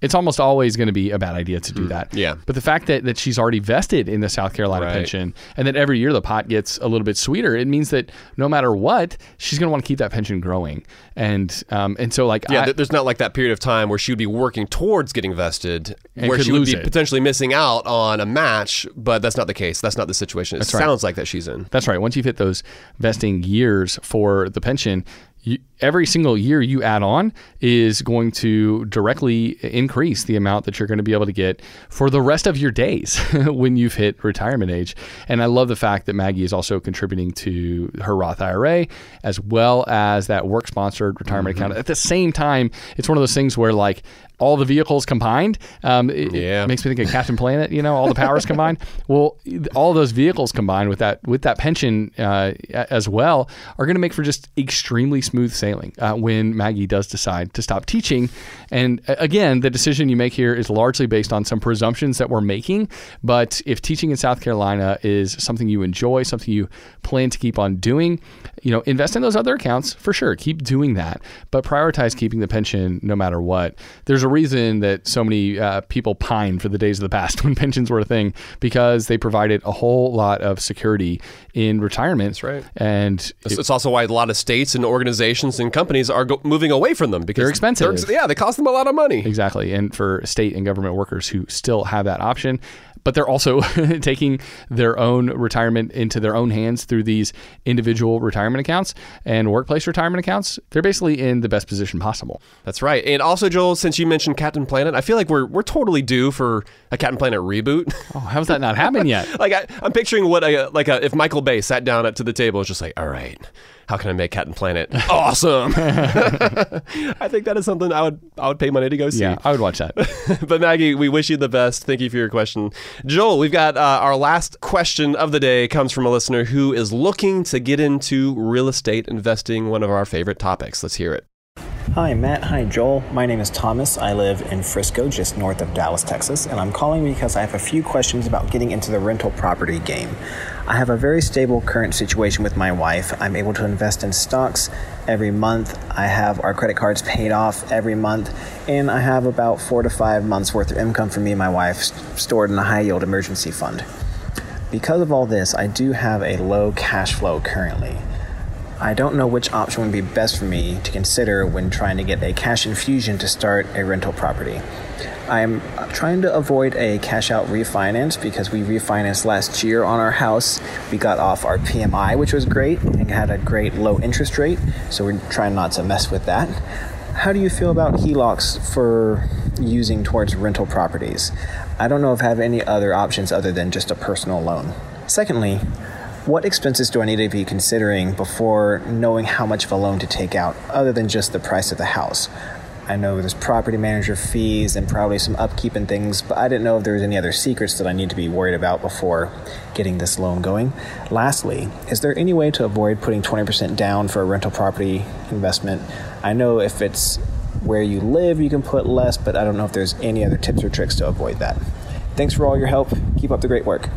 it's almost always going to be a bad idea to do that. Hmm. Yeah. But the fact that, that she's already vested in the South Carolina Right. pension and that every year the pot gets a little bit sweeter, it means that no matter what, she's going to want to keep that pension growing. And um, and so like Yeah, I, there's not like that period of time where she would be working towards getting vested, And where she would be it. potentially missing out on a match. But that's not the case. That's not the situation. It That's right. sounds like that she's in. That's right. Once you've hit those vesting years for the pension, you, every single year you add on is going to directly increase the amount that you're going to be able to get for the rest of your days when you've hit retirement age. And I love the fact that Maggie is also contributing to her Roth IRA as well as that work sponsored retirement account. At the same time, it's one of those things where like all the vehicles combined, um, it, it Yeah. makes me think of Captain Planet. You know, all the powers combined. Well, all those vehicles combined with that with that pension uh, as well are going to make for just extremely smooth sailing uh, when Maggie does decide to stop teaching. And uh, again, the decision you make here is largely based on some presumptions that we're making. But if teaching in South Carolina is something you enjoy, something you plan to keep on doing, you know, invest in those other accounts for sure. Keep doing that, but prioritize keeping the pension no matter what. There's a reason that so many uh, people pine for the days of the past when pensions were a thing because they provided a whole lot of security in retirement. That's right. And It's, it- it's also why a lot of states and organizations and companies are go- moving away from them because They're expensive. ex- yeah, they cost them a lot of money. Exactly. And for state and government workers who still have that option, but they're also taking their own retirement into their own hands through these individual retirement accounts and workplace retirement accounts, they're basically in the best position possible. That's right. And also, Joel, since you mentioned Captain Planet, I feel like we're we're totally due for a Captain Planet reboot. Oh, how's that not happened yet? like I, I'm picturing what a like a, if Michael Bay sat down at to the table and just like, all right, how can I make Captain Planet awesome? I think that is something I would I would pay money to go see. Yeah, I would watch that. but Maggie, we wish you the best. Thank you for your question. Joel, we've got uh, our last question of the day comes from a listener who is looking to get into real estate investing, one of our favorite topics. Let's hear it. Hi, Matt. Hi, Joel. My name is Thomas. I live in Frisco, just north of Dallas, Texas, and I'm calling because I have a few questions about getting into the rental property game. I have a very stable current situation with my wife. I'm able to invest in stocks every month. I have our credit cards paid off every month, and I have about four to five months worth of income for me and my wife stored in a high yield emergency fund. Because of all this, I do have a low cash flow currently. I don't know which option would be best for me to consider when trying to get a cash infusion to start a rental property. I am trying to avoid a cash out refinance because we refinanced last year on our house. We got off our PMI, which was great, and had a great low interest rate, so we're trying not to mess with that. How do you feel about HELOCs for using towards rental properties? I don't know if I have any other options other than just a personal loan. Secondly, what expenses do I need to be considering before knowing how much of a loan to take out, other than just the price of the house? I know there's property manager fees and probably some upkeep and things, but I didn't know if there was any other secrets that I need to be worried about before getting this loan going. Lastly, is there any way to avoid putting 20% down for a rental property investment? I know if it's where you live, you can put less, but I don't know if there's any other tips or tricks to avoid that. Thanks for all your help. Keep up the great work.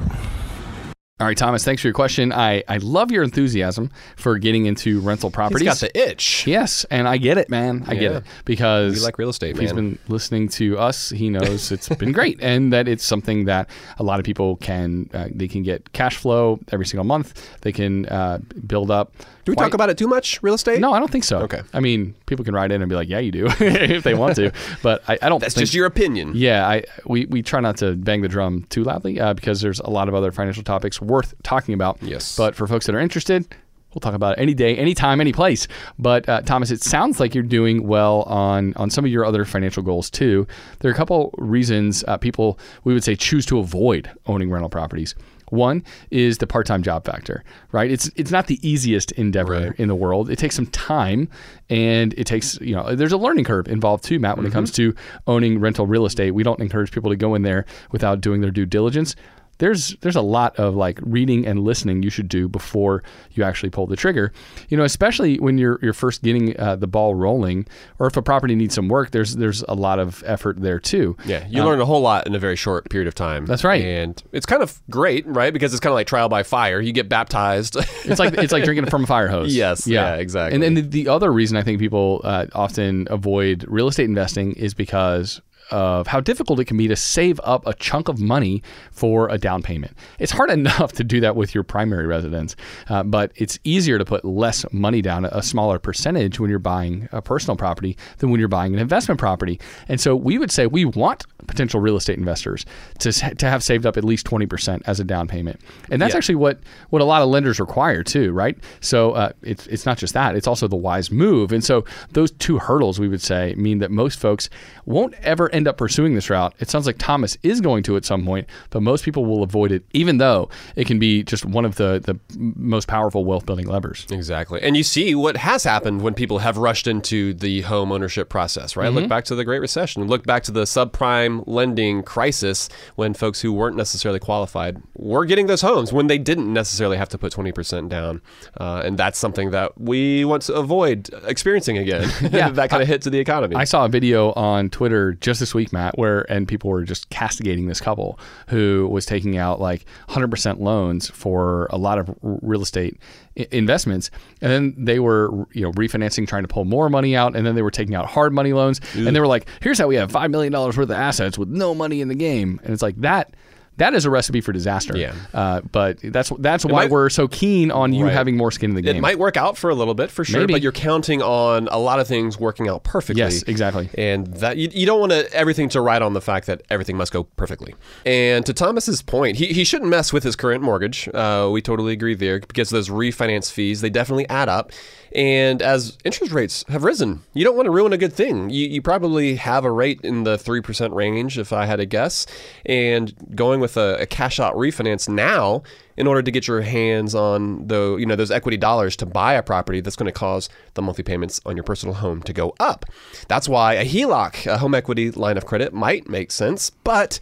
All right, Thomas, thanks for your question. I, I love your enthusiasm for getting into rental properties. He's got the itch. Yes, and I get it, man. I get it because We like real estate, if He's man. been listening to us. He knows it's been great, and that it's something that a lot of people can uh, they can get cash flow every single month. They can uh, build up. Do we talk about it too much? Real estate? No, I don't think so. Okay. I mean, people can write in and be like, "Yeah, you do," if they want to, but I, I don't. That's think, just your opinion. yeah, I we, we try not to bang the drum too loudly uh, because there's a lot of other financial topics worth talking about. Yes. But for folks that are interested, we'll talk about it any day, anytime, any place. But uh, Thomas, it sounds like you're doing well on on some of your other financial goals too. There are a couple reasons uh, people we would say choose to avoid owning rental properties. One is the part-time job factor, right? It's it's not the easiest endeavor Right. in the world. It takes some time, and it takes you know there's a learning curve involved too, Matt. When it comes mm-hmm. to owning rental real estate, we don't encourage people to go in there without doing their due diligence. There's there's a lot of like reading and listening you should do before you actually pull the trigger. You know, especially when you're you're first getting uh, the ball rolling, or if a property needs some work, there's there's a lot of effort there too. Yeah, you Um, learn a whole lot in a very short period of time. That's right. and it's kind of great, right? Because it's kind of like trial by fire. You get baptized. It's like it's like drinking from a fire hose. Yes, yeah, exactly. And then the, the other reason I think people uh, often avoid real estate investing is because of how difficult it can be to save up a chunk of money for a down payment. It's hard enough to do that with your primary residence, uh, but it's easier to put less money down, a smaller percentage when you're buying a personal property than when you're buying an investment property. And so we would say we want potential real estate investors to, to have saved up at least 20% as a down payment. And that's Yeah. actually what, what a lot of lenders require too, right? So uh, it's, it's not just that, it's also the wise move. And so those two hurdles, we would say, mean that most folks won't ever end up pursuing this route. It sounds like Thomas is going to at some point, but most people will avoid it, even though it can be just one of the, the most powerful wealth building levers. Exactly. And you see what has happened when people have rushed into the home ownership process, right? Mm-hmm. Look back to the Great Recession. Look back to the subprime lending crisis when folks who weren't necessarily qualified were getting those homes when they didn't necessarily have to put 20% down. Uh, and that's something that we want to avoid experiencing again. Yeah. that kind of hit to the economy. I saw a video on Twitter just this week, Matt, where and people were just castigating this couple who was taking out like 100% loans for a lot of r- real estate i- investments, and then they were you know refinancing, trying to pull more money out, and then they were taking out hard money loans, and they were like, "Here's how we have five million dollars worth of assets with no money in the game," and it's like that. That is a recipe for disaster. Yeah. Uh, but that's that's why might- we're so keen on you Right. having more skin in the game. It might work out for a little bit for sure, Maybe. but you're counting on a lot of things working out perfectly. Yes, exactly. And that you, you don't want to, everything to ride on the fact that everything must go perfectly. And to Thomas's point, he, he shouldn't mess with his current mortgage. Uh, we totally agree there because those refinance fees they definitely add up. And as interest rates have risen, you don't want to ruin a good thing. You, you probably have a rate in the 3% range, if I had to guess. And going with a, a cash out refinance now, in order to get your hands on the you know those equity dollars to buy a property that's going to cause the monthly payments on your personal home to go up. That's why a HELOC, a home equity line of credit, might make sense. But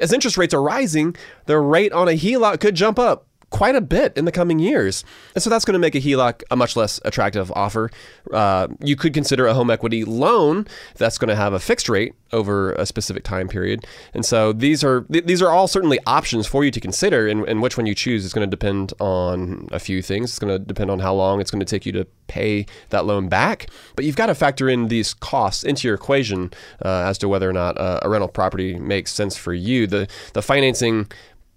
as interest rates are rising, the rate on a HELOC could jump up quite a bit in the coming years. And so that's going to make a HELOC a much less attractive offer. Uh, you could consider a home equity loan that's going to have a fixed rate over a specific time period. And so these are th- these are all certainly options for you to consider and, and which one you choose is going to depend on a few things. It's going to depend on how long it's going to take you to pay that loan back. But you've got to factor in these costs into your equation uh, as to whether or not uh, a rental property makes sense for you. The the financing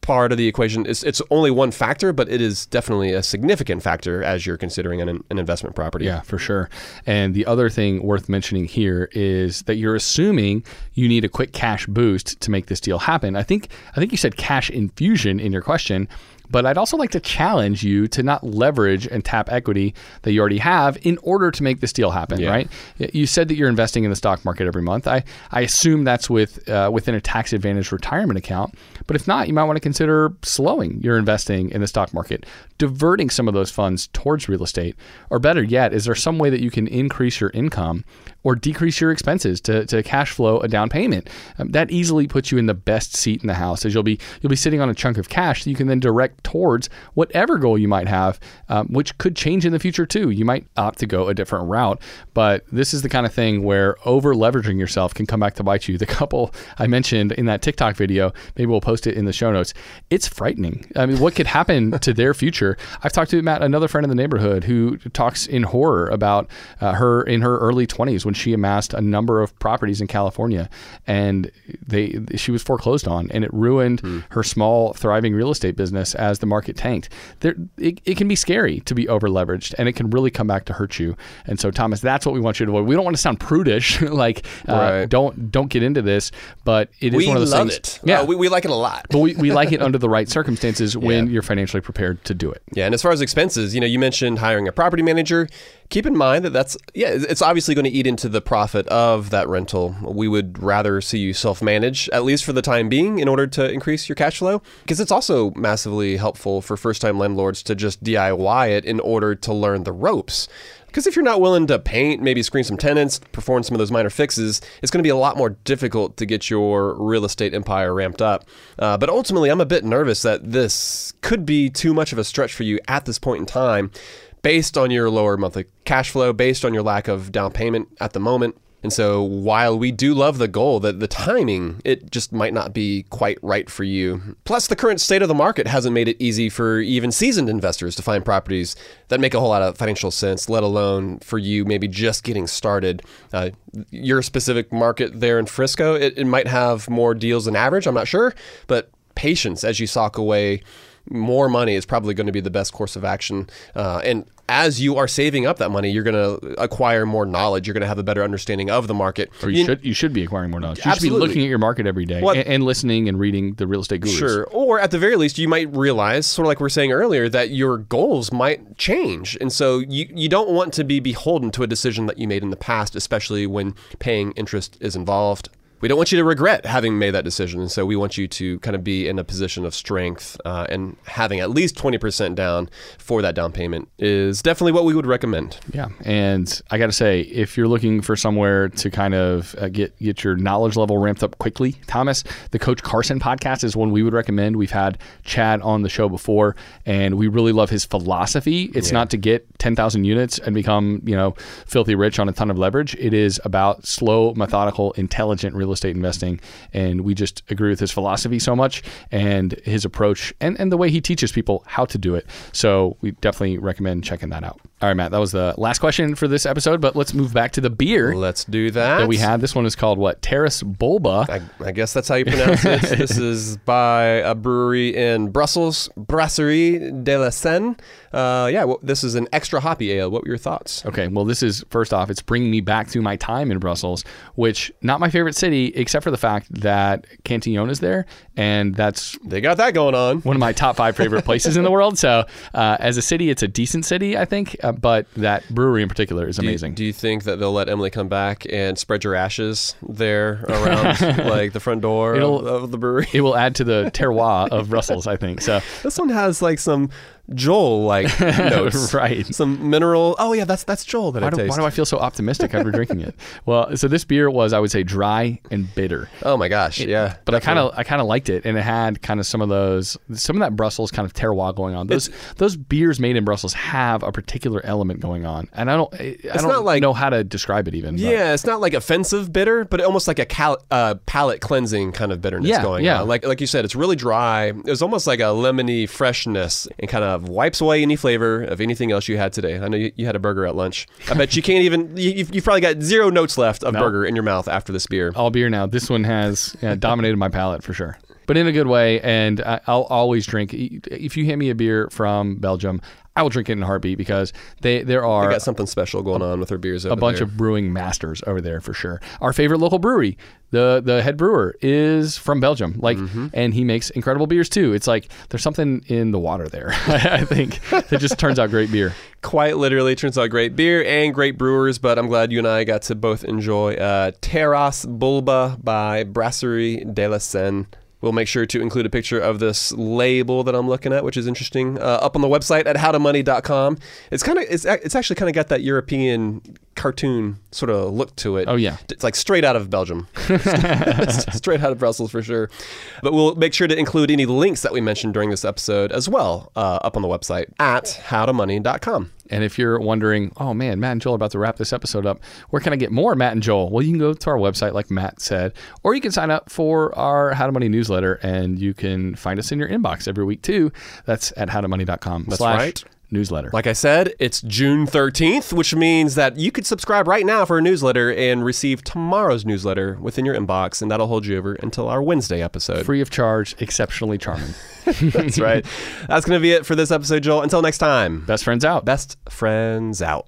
part of the equation is it's only one factor, but it is definitely a significant factor as you're considering an, an investment property. Yeah, for sure. And the other thing worth mentioning here is that you're assuming you need a quick cash boost to make this deal happen. I think I think you said cash infusion in your question, but I'd also like to challenge you to not leverage and tap equity that you already have in order to make this deal happen, Yeah. right? You said that you're investing in the stock market every month. I, I assume that's with uh, within a tax advantage retirement account. But if not, you might want to consider slowing your investing in the stock market, diverting some of those funds towards real estate. Or better yet, is there some way that you can increase your income or decrease your expenses to, to cash flow a down payment? Um, that easily puts you in the best seat in the house as you'll be you'll be sitting on a chunk of cash that you can then direct towards whatever goal you might have, um, which could change in the future too. You might opt to go a different route, but this is the kind of thing where over leveraging yourself can come back to bite you. The couple I mentioned in that TikTok video, maybe we'll post it in the show notes. It's frightening. I mean, what could happen to their future? I've talked to Matt, another friend in the neighborhood, who talks in horror about uh, her in her early 20s when she amassed a number of properties in California, and they she was foreclosed on, and it ruined her small, thriving real estate business as the market tanked. There, it, it can be scary to be over leveraged, and it can really come back to hurt you. And so, Thomas, that's what we want you to avoid. We don't want to sound prudish, like uh, don't don't get into this, but it is we one of those love things. it. Yeah, Uh, we, we like it a lot. but we, we like it under the right circumstances when Yeah. you're financially prepared to do it. Yeah, and as far as expenses, you know, you mentioned hiring a property manager. Keep in mind that that's yeah, it's obviously going to eat into the profit of that rental. We would rather see you self-manage at least for the time being in order to increase your cash flow because it's also massively helpful for first-time landlords to just DIY it in order to learn the ropes. Because if you're not willing to paint, maybe screen some tenants, perform some of those minor fixes, it's going to be a lot more difficult to get your real estate empire ramped up. Uh, but ultimately, I'm a bit nervous that this could be too much of a stretch for you at this point in time, based on your lower monthly cash flow, based on your lack of down payment at the moment. And so while we do love the goal, that the timing, it just might not be quite right for you. Plus, the current state of the market hasn't made it easy for even seasoned investors to find properties that make a whole lot of financial sense, let alone for you maybe just getting started. Uh, your specific market there in Frisco, it, it might have more deals than average, I'm not sure, but patience as you sock away more money is probably going to be the best course of action. Uh, and as you are saving up that money, you're going to acquire more knowledge. You're going to have a better understanding of the market. Or you, should you should be acquiring more knowledge. You Absolutely. should be looking at your market every day and, and listening and reading the real estate gurus. Sure. Or at the very least, you might realize, sort of like we are saying earlier, that your goals might change. And so you, you don't want to be beholden to a decision that you made in the past, especially when paying interest is involved. We don't want you to regret having made that decision. And so we want you to kind of be in a position of strength uh, and having at least 20% down for that down payment is definitely what we would recommend. Yeah, and I got to say, if you're looking for somewhere to kind of uh, get get your knowledge level ramped up quickly, Thomas, the Coach Carson podcast is one we would recommend. We've had Chad on the show before, and we really love his philosophy. It's not to get 10,000 units and become you know filthy rich on a ton of leverage. It is about slow, methodical, intelligent real estate investing, and we just agree with his philosophy so much and his approach and and the way he teaches people how to do it. So we definitely recommend checking that out. All right, Matt, that was the last question for this episode, but let's move back to the beer Let's do that. that we had. This one is called what? Taras Boulba. I, I guess that's how you pronounce it. this is by a brewery in Brussels, Brasserie de la Senne. Uh, yeah, well, this is an extra hoppy ale. What were your thoughts? Okay, well, this is first off, it's bringing me back to my time in Brussels, which not my favorite city, except for the fact that Cantillon is there, and that's They got that going on. one of my top five favorite places in the world. So, uh, as a city, it's a decent city, I think, uh, but that brewery in particular is Do you- amazing. Do you think that they'll let Emily come back and spread your ashes there around like the front door of, of the brewery? it will add to the terroir of Brussels, I think. So, This one has like some Joel like notes, Right. Some mineral. Oh yeah, that's that's Joel that why I do, taste. why do I feel so optimistic after drinking it? Well, so this beer was, I would say, dry and bitter. oh my gosh, yeah. but I kind of I kind of liked it, and it had kind of some of those some of that Brussels kind of terroir going on. Those those beers made in Brussels have a particular element going on, and I don't I I don't not like- know how to describe it even. but- Yeah, it's not like offensive bitter, but almost like a cal- uh, palate cleansing kind of bitterness Yeah, going yeah. on. Like like you said, it's really dry. It was almost like a lemony freshness and kind of Uh, wipes away any flavor of anything else you had today. I know you, you had a burger at lunch. I bet you can't even. You, you've, you've probably got zero notes left of No. burger in your mouth after this beer. all beer now. This one has yeah, dominated my palate for sure, but in a good way. And I, I'll always drink. If you hand me a beer from Belgium, I will drink it in a heartbeat because they there They are got something special going on with their beers. Over a bunch there. of brewing masters over there for sure. Our favorite local brewery, the the head brewer is from Belgium, like, Mm-hmm. and he makes incredible beers too. It's like there's something in the water there. I think that just turns out great beer. quite literally turns out great beer and great brewers but i'm glad you and i got to both enjoy uh, taras boulba by brasserie de la senne We'll make sure to include a picture of this label that I'm looking at, which is interesting, uh, up on the website at howtomoney.com. It's kind of it's, it's actually kind of got that European cartoon sort of look to it. Oh, yeah. it's like straight out of Belgium, straight out of Brussels for sure. But we'll make sure to include any links that we mentioned during this episode as well uh, up on the website at howtomoney.com. And if you're wondering, oh man, Matt and Joel are about to wrap this episode up, where can I get more Matt and Joel? Well, you can go to our website, like Matt said, or you can sign up for our How to Money newsletter, and you can find us in your inbox every week too. That's at howtomoney.com That's slash right. Newsletter. Like I said, it's June 13th, which means that you could subscribe right now for a newsletter and receive tomorrow's newsletter within your inbox, and that'll hold you over until our Wednesday episode. Free of charge, exceptionally charming. That's right. That's going to be it for this episode, Joel. Until next time, Best friends out. best friends out.